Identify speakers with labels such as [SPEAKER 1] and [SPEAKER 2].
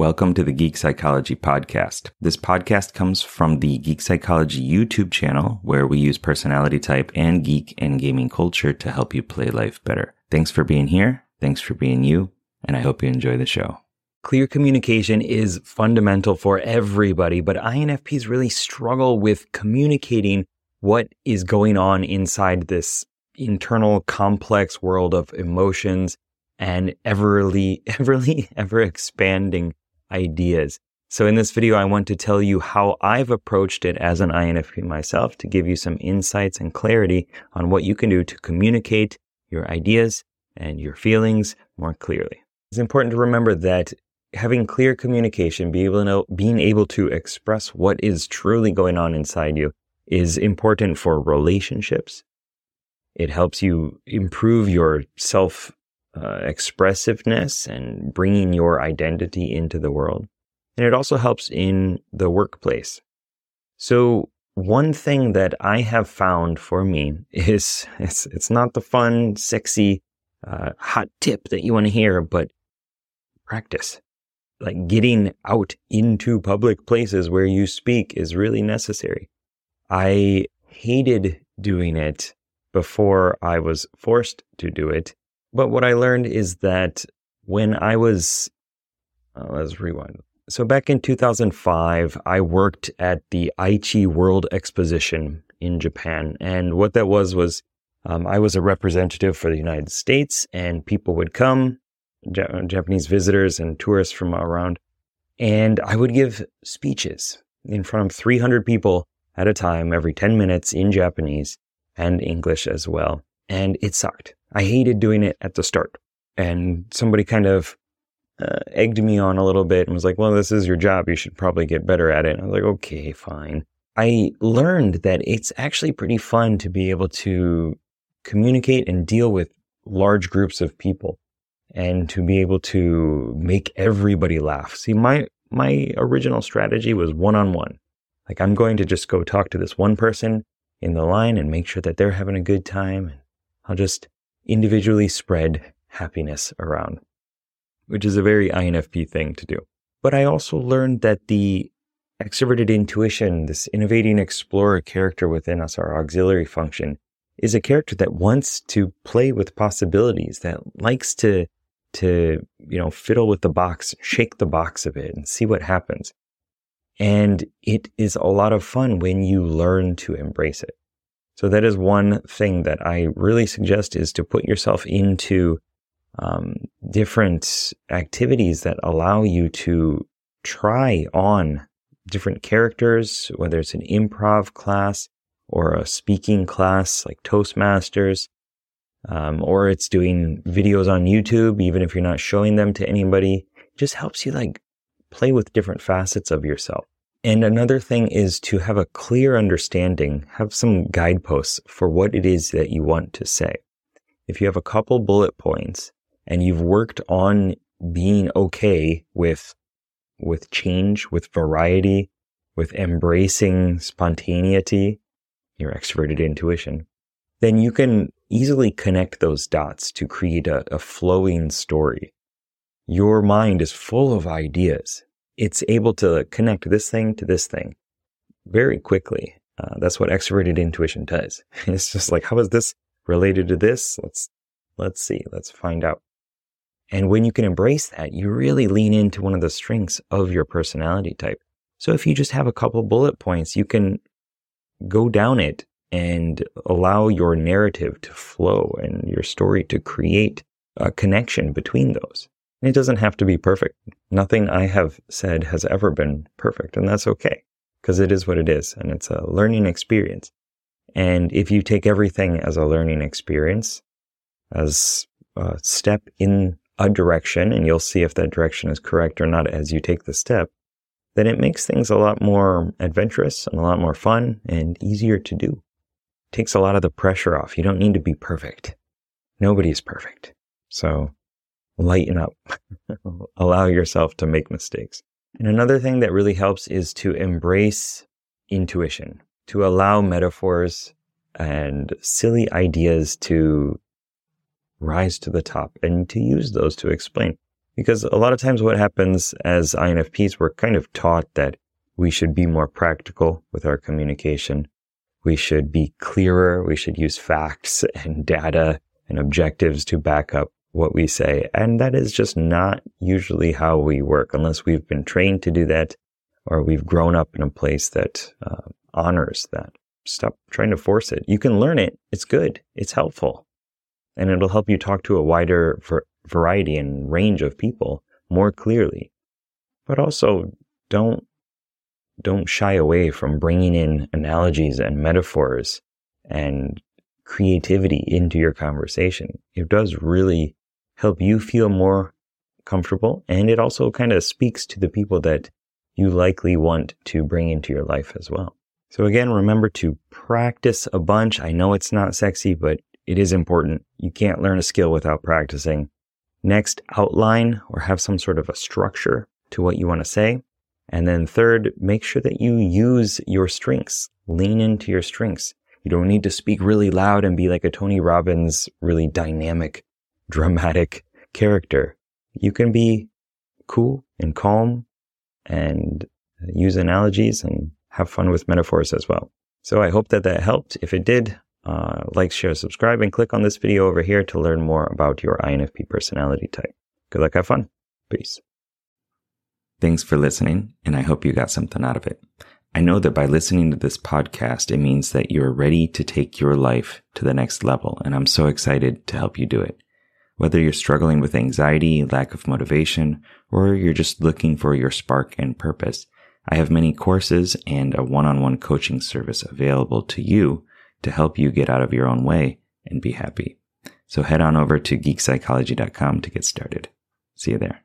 [SPEAKER 1] Welcome to the Geek Psychology Podcast. This podcast comes from the Geek Psychology YouTube channel, where we use personality type and geek and gaming culture to help you play life better. Thanks for being here. Thanks for being you. And I hope you enjoy the show. Clear communication is fundamental for everybody, but INFPs really struggle with communicating what is going on inside this internal complex world of emotions and everly, everly, ever expanding ideas. So in this video, I want to tell you how I've approached it as an INFP myself to give you some insights and clarity on what you can do to communicate your ideas and your feelings more clearly. It's important to remember that having clear communication, be able to know, being able to express what is truly going on inside you is important for relationships. It helps you improve your self uh, expressiveness and bringing your identity into the world. And it also helps in the workplace. So one thing that I have found for me is it's, it's not the fun, sexy, uh, hot tip that you want to hear, but practice. Like getting out into public places where you speak is really necessary. I hated doing it before I was forced to do it. But what I learned is that when I was, uh, let's rewind. So back in 2005, I worked at the Aichi World Exposition in Japan. And what that was, was um, I was a representative for the United States, and people would come, Japanese visitors and tourists from around, and I would give speeches in front of 300 people at a time every 10 minutes in Japanese and English as well. And it sucked. I hated doing it at the start. And somebody kind of uh, egged me on a little bit and was like, well, this is your job. You should probably get better at it. And I was like, okay, fine. I learned that it's actually pretty fun to be able to communicate and deal with large groups of people and to be able to make everybody laugh. See, my, my original strategy was one on one. Like, I'm going to just go talk to this one person in the line and make sure that they're having a good time. I'll just individually spread happiness around, which is a very INFP thing to do. But I also learned that the extroverted intuition, this innovating explorer character within us, our auxiliary function, is a character that wants to play with possibilities, that likes to, to, you know, fiddle with the box, shake the box a bit and see what happens. And it is a lot of fun when you learn to embrace it. So that is one thing that I really suggest is to put yourself into um, different activities that allow you to try on different characters, whether it's an improv class or a speaking class like Toastmasters, um, or it's doing videos on YouTube, even if you're not showing them to anybody, it just helps you like play with different facets of yourself. And another thing is to have a clear understanding, have some guideposts for what it is that you want to say. If you have a couple bullet points and you've worked on being okay with, with change, with variety, with embracing spontaneity, your extroverted intuition, then you can easily connect those dots to create a, a flowing story. Your mind is full of ideas it's able to connect this thing to this thing very quickly. Uh, that's what extroverted intuition does. It's just like, how is this related to this? Let's, let's see. Let's find out. And when you can embrace that, you really lean into one of the strengths of your personality type. So if you just have a couple bullet points, you can go down it and allow your narrative to flow and your story to create a connection between those. It doesn't have to be perfect. Nothing I have said has ever been perfect, and that's okay because it is what it is and it's a learning experience. And if you take everything as a learning experience, as a step in a direction, and you'll see if that direction is correct or not as you take the step, then it makes things a lot more adventurous and a lot more fun and easier to do. It takes a lot of the pressure off. You don't need to be perfect. Nobody's perfect. So lighten up, allow yourself to make mistakes. And another thing that really helps is to embrace intuition, to allow metaphors and silly ideas to rise to the top and to use those to explain. Because a lot of times what happens as INFPs, we're kind of taught that we should be more practical with our communication. We should be clearer. We should use facts and data and objectives to back up what we say. And that is just not usually how we work unless we've been trained to do that or we've grown up in a place that uh, honors that. Stop trying to force it. You can learn it. It's good. It's helpful. And it'll help you talk to a wider variety and range of people more clearly. But also don't don't shy away from bringing in analogies and metaphors and creativity into your conversation. It does really help you feel more comfortable. And it also kind of speaks to the people that you likely want to bring into your life as well. So again, remember to practice a bunch. I know it's not sexy, but it is important. You can't learn a skill without practicing. Next, outline or have some sort of a structure to what you want to say. And then third, make sure that you use your strengths. Lean into your strengths. You don't need to speak really loud and be like a Tony Robbins, really dynamic, dramatic character. You can be cool and calm and use analogies and have fun with metaphors as well. So I hope that that helped. If it did, uh, like, share, subscribe, and click on this video over here to learn more about your INFP personality type. Good luck, have fun. Peace. Thanks for listening, and I hope you got something out of it. I know that by listening to this podcast, it means that you're ready to take your life to the next level, and I'm so excited to help you do it. Whether you're struggling with anxiety, lack of motivation, or you're just looking for your spark and purpose, I have many courses and a one-on-one coaching service available to you to help you get out of your own way and be happy. So head on over to geekpsychology.com to get started. See you there.